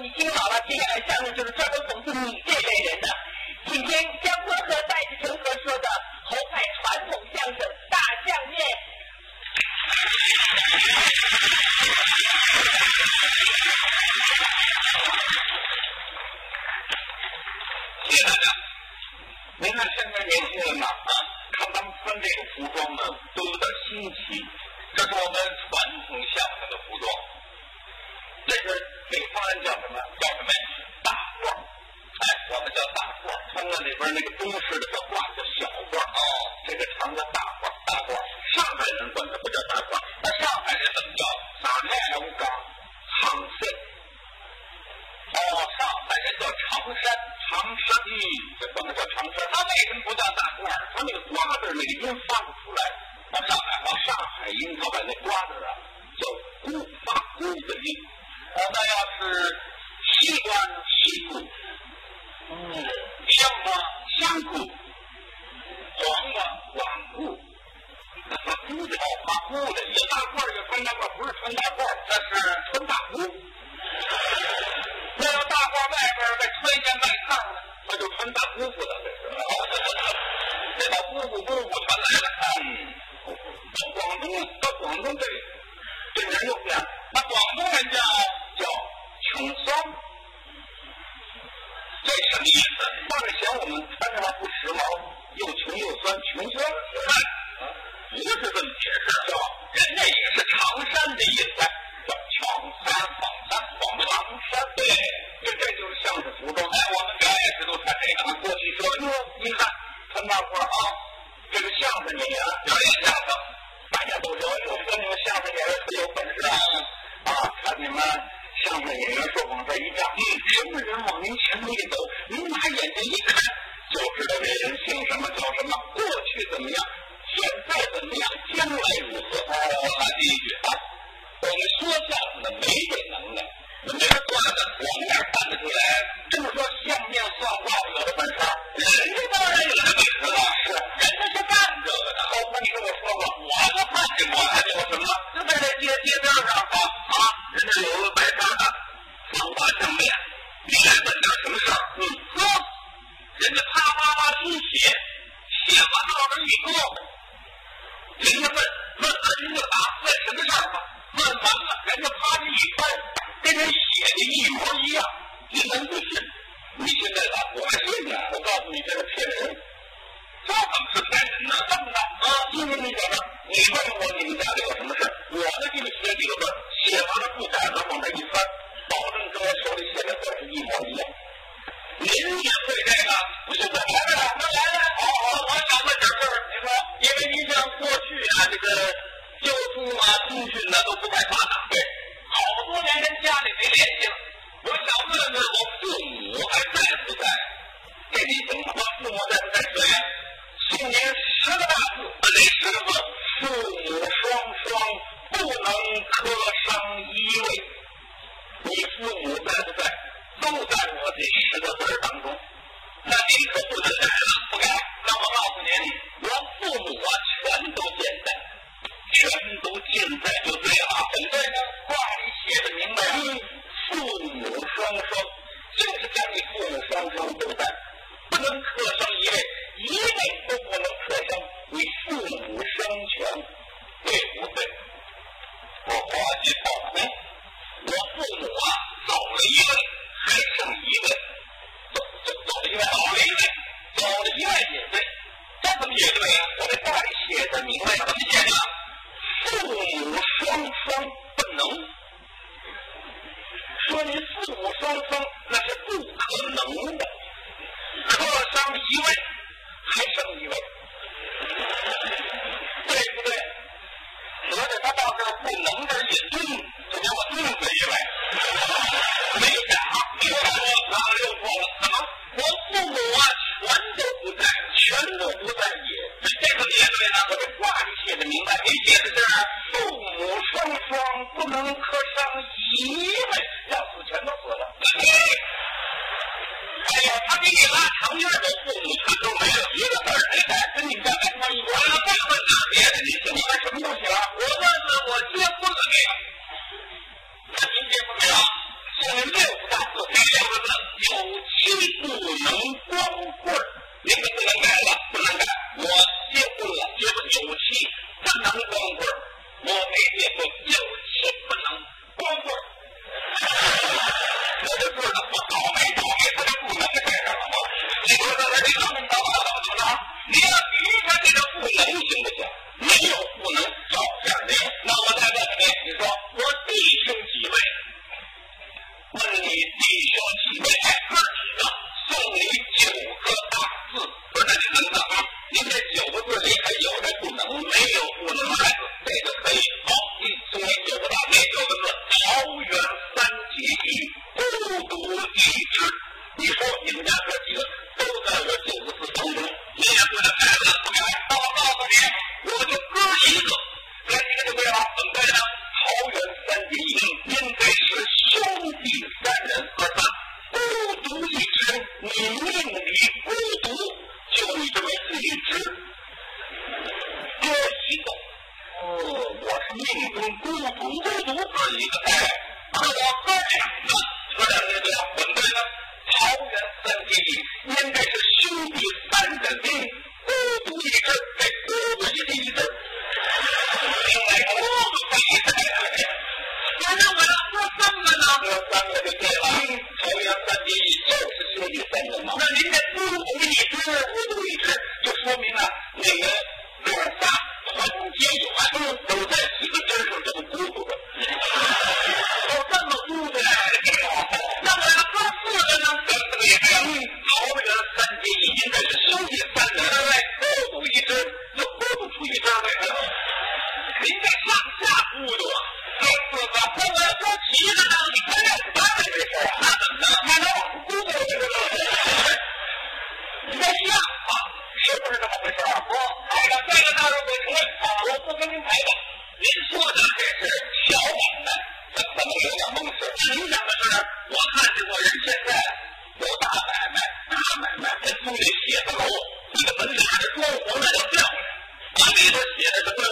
你听好了，接下来相声就是专门讽刺你这类人的，请听姜昆和戴志诚合说的侯派传统相声《大相面》。谢谢大家。您看现在年轻人呐，啊，这个长的大褂，大褂。上海人管它不叫大褂，那上海人怎么叫？上海人讲长衫。哦，上海人叫长山，长山，嗯，这管它叫长山。他为什么不叫大褂儿？他那个瓜字儿那个音发不出来。往上海，往上海音，他把那瓜字啊叫咕，发咕的音。那要是西瓜呢？西瓜。穿大褂，不是穿大褂，那是穿大菇。那要大褂外边再穿一件外套，那就穿大姑父了，这是。这把姑父姑父全来了。嗯，到广东，到广东这这人又变了。那广东人叫叫穷酸，这什么意思？那是嫌我们穿着不时髦，又穷又酸，穷酸。哎，不是这么解释，叫人家也长衫的意思，叫长衫、仿衫、仿长衫。对，这这就是相声服装。哎，我们表演时都穿这个。过去说，哟，你看穿大褂啊，这个相声演员表演相声，大家都说，我说你们相声演员可有本事啊！啊，看你们相声演员说往这一站，嗯，什么人往您前头一走，您拿眼睛一看就知道这人姓什么叫什么，过去怎么样，现在怎么样，将来如何。哦，我第一句啊，我们说相声的没这能耐，没这段子我们哪看得出来？这么说相面算卦有的本事，人家当然有这本事了，是人家是干这个的。高峰，你跟我说说，我都看见过，看见过什么？就在这街街边上啊啊，人家有个摆摊的，放卦相面，你来问点什么事儿？嗯，呵，人家啪啪啪一写，写完到这一搁，人家问问完人家答问什么事儿吧？问完了，人家啪这一翻，跟人写的一模一样，你能不信？你现在咋我还信呢？我告诉你，这是骗人。这怎么是骗人呢？这么着啊，今天你在这儿，你问我你们家里有什么事儿我呢给你写几个字，写完了不改了，往这一翻，保证跟我手里写的字是一模一样。您也会这个？不信我来来这个交通啊、通讯啊都不太发达，对，好多年跟家里没联系了，我想问问我父母还在不在？这你怎么说？父母在不在？对，送您十个大字，哪十个字？父母双双不能磕伤一位。你父母在不在？都在我这十个字当中。那您可不能改了，不改。那我告诉您，我父母啊，全都健在，全都健在就对了。怎对呢？话里写的明白，嗯，父母双双，就是讲你父母双双都在，不能克伤一位，一位都不能克伤。你父母双全，对不对？我划计报空，我父母啊走了一位，也对、我这话里写的明白，怎么写的？父母双双不能。说您父母双双 he's going to submit. 命中孤独，孤独是一个哎，那我喝两个，喝两个对吧？怎对呢？桃园三结弟应该是兄弟三等兵，孤独一支，这孤独一支，将来孤独一支。那我要喝三个呢？喝三个就对了。嗯，桃园三兄弟就是兄弟三等兵。那您这孤独一支，孤独一支，就说明了您。你们俩装潢的也漂亮完里头写的什么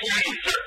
please, sir.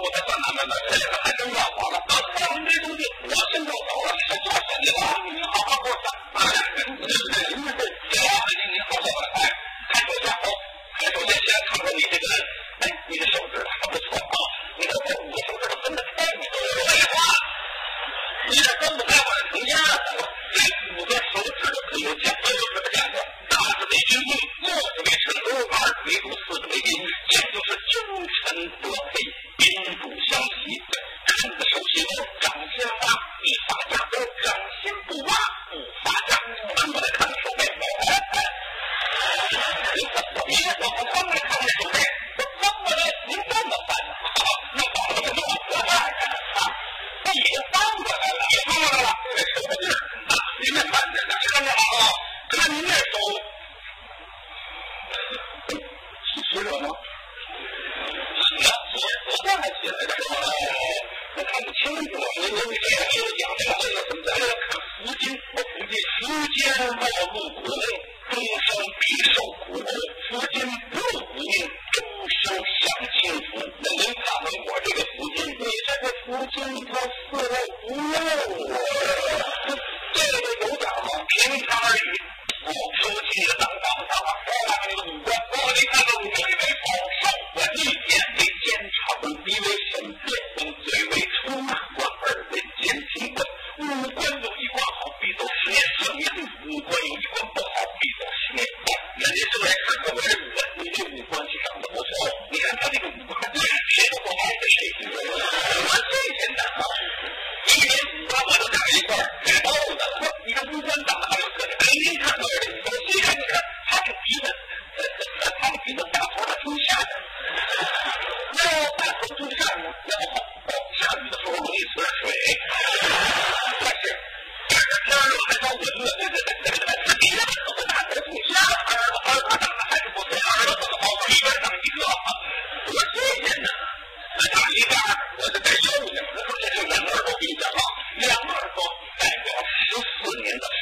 我才算难为呢，这个还真算我了。那他们这东西，我先手走了，你是做什么？国内，终生必受国国之。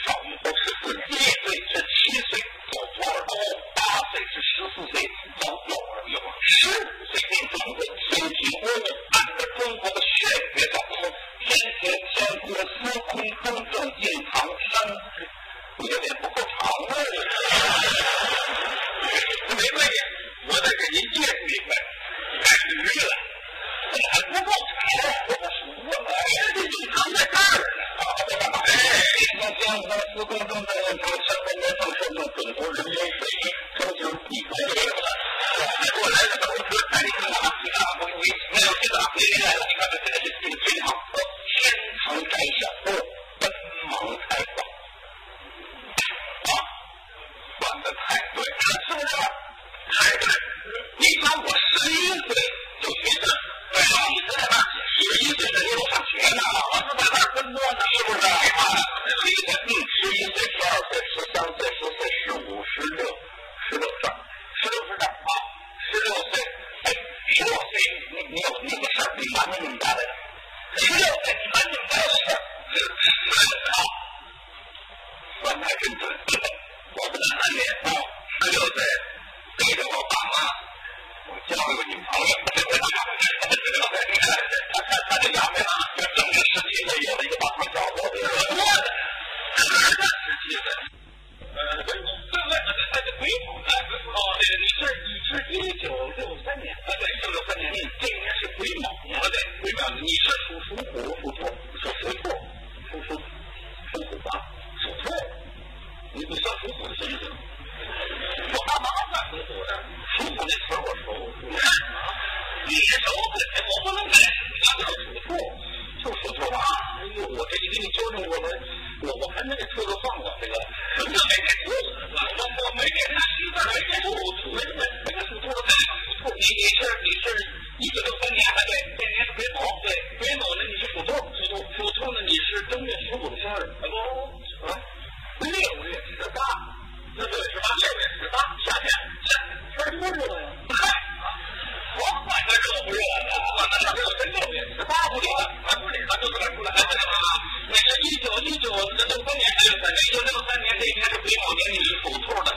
少于活十四年一岁至七岁走错了路八岁至十四岁算的还真准。我不大三年，十六岁背着我爸妈，我交了个女朋友。他他他这丫头啊，整整十七岁有了一个大胖小子，我说的，哪个十七岁？呃，对对对，他是癸卯的。哦，对，你是你是一九六三年，啊，对，一九六三年，这一年是癸卯年，啊，对，癸卯年，你是属鼠虎、属兔、属属兔、属属属虎吧？属兔，你你算属虎的行不行？我爸妈算属一九六三年这一天是癸卯年，你是属兔的，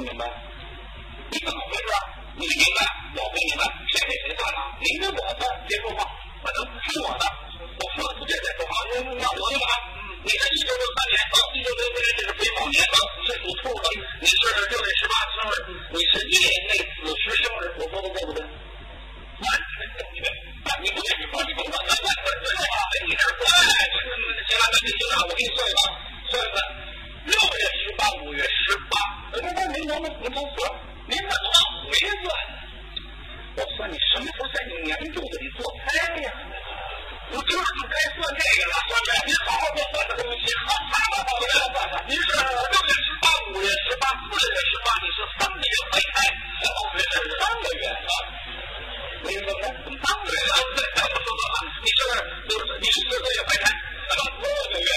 不明白？你怎么回事？你明白，我不明白，谁给谁算呢？您给我算，别说话，反正是我的，我说的不对再说话。那那我就把。你是一九六三年，啊，一九六三年这是癸卯年，啊，是属兔的，你是六月十八生日，你是夜内子时生日，我说的对不对？完全正确，啊，你不对，你说你甭管，那那那那话在你这儿说，哎，行了，那就行了，我给你算一算，算一算，六月十八，五月十八，哎，那那您能不能从何？您怎么往回算？我算你什么时候在你娘肚子里做胎呀？我这就该算这个了，算这，您好好给我算这东西，好，好好好，我来算算。您是六月十八、五月十八、四月十八，你是三个月怀胎，然后是三个月啊？为什么？怎么三个月啊？对，我说错了，你是六，你是四个月怀胎，怎么四个月